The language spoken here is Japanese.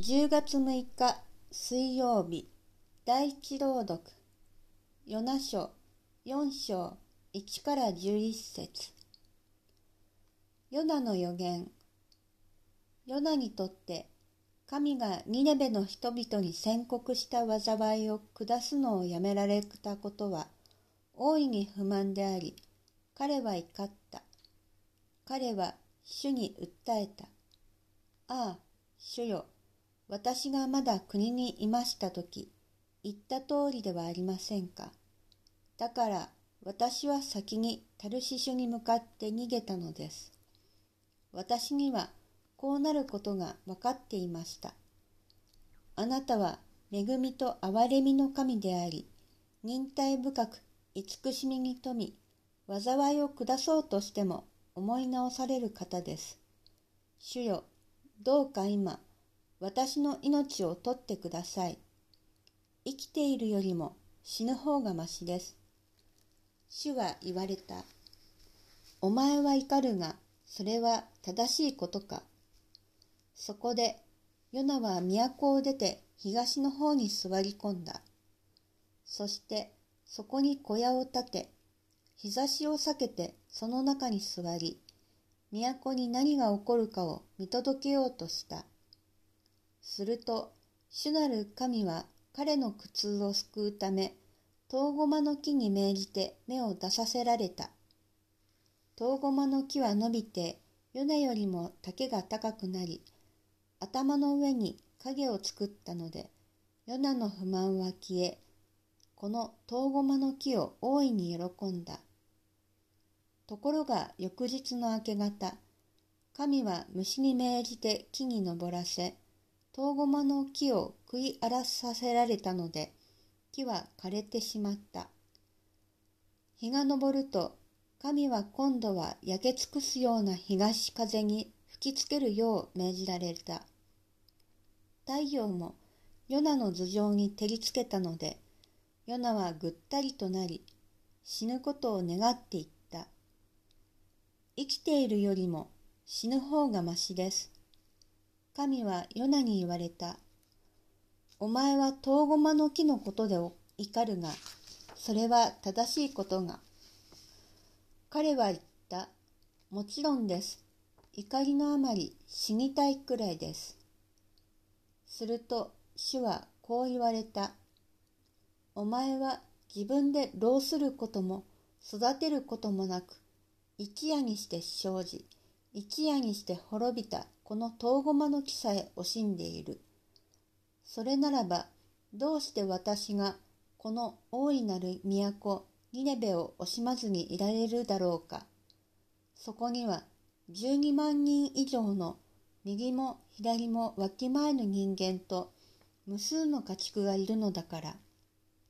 10月6日水曜日第一朗読。ヨナ書4章1から11節。ヨナの予言。ヨナにとって神がニネベの人々に宣告した災いを下すのをやめられたことは大いに不満であり彼は怒った。彼は主に訴えた。ああ主よ。私がまだ国にいましたとき、言った通りではありませんか。だから私は先にタルシシュに向かって逃げたのです。私にはこうなることが分かっていました。あなたは恵みと憐れみの神であり、忍耐深く慈しみに富み、災いを下そうとしても思い直される方です。主よ、どうか今、私の命を取ってください。生きているよりも死ぬ方がましです。主は言われた。お前は怒るが、それは正しいことか。そこで、ヨナは都を出て東の方に座り込んだ。そして、そこに小屋を建て、日差しを避けてその中に座り、都に何が起こるかを見届けようとした。すると、主なる神は彼の苦痛を救うため、トウゴマの木に命じて芽を出させられた。トウゴマの木は伸びて、ヨネよりも丈が高くなり、頭の上に影を作ったので、ヨナの不満は消え、このトウゴマの木を大いに喜んだ。ところが翌日の明け方、神は虫に命じて木に登らせ、トウゴマの木を食い荒らさせられたので、木は枯れてしまった。日が昇ると、神は今度は焼け尽くすような東風に吹きつけるよう命じられた。太陽もヨナの頭上に照りつけたので、ヨナはぐったりとなり、死ぬことを願っていった。生きているよりも死ぬ方がましです。神はヨナに言われた。お前はトウゴマの木のことで怒るが、それは正しいことが。彼は言った。もちろんです。怒りのあまり死にたいくらいです。すると主はこう言われた。お前は自分で老することも育てることもなく、一夜にして生じ、一夜にして滅びたこのトウゴマの木さえ惜しんでいる。それならば、どうして私がこの大いなる都、ニネベを惜しまずにいられるだろうか。そこには12万人以上の右も左もわきまえぬ人間と無数の家畜がいるのだから。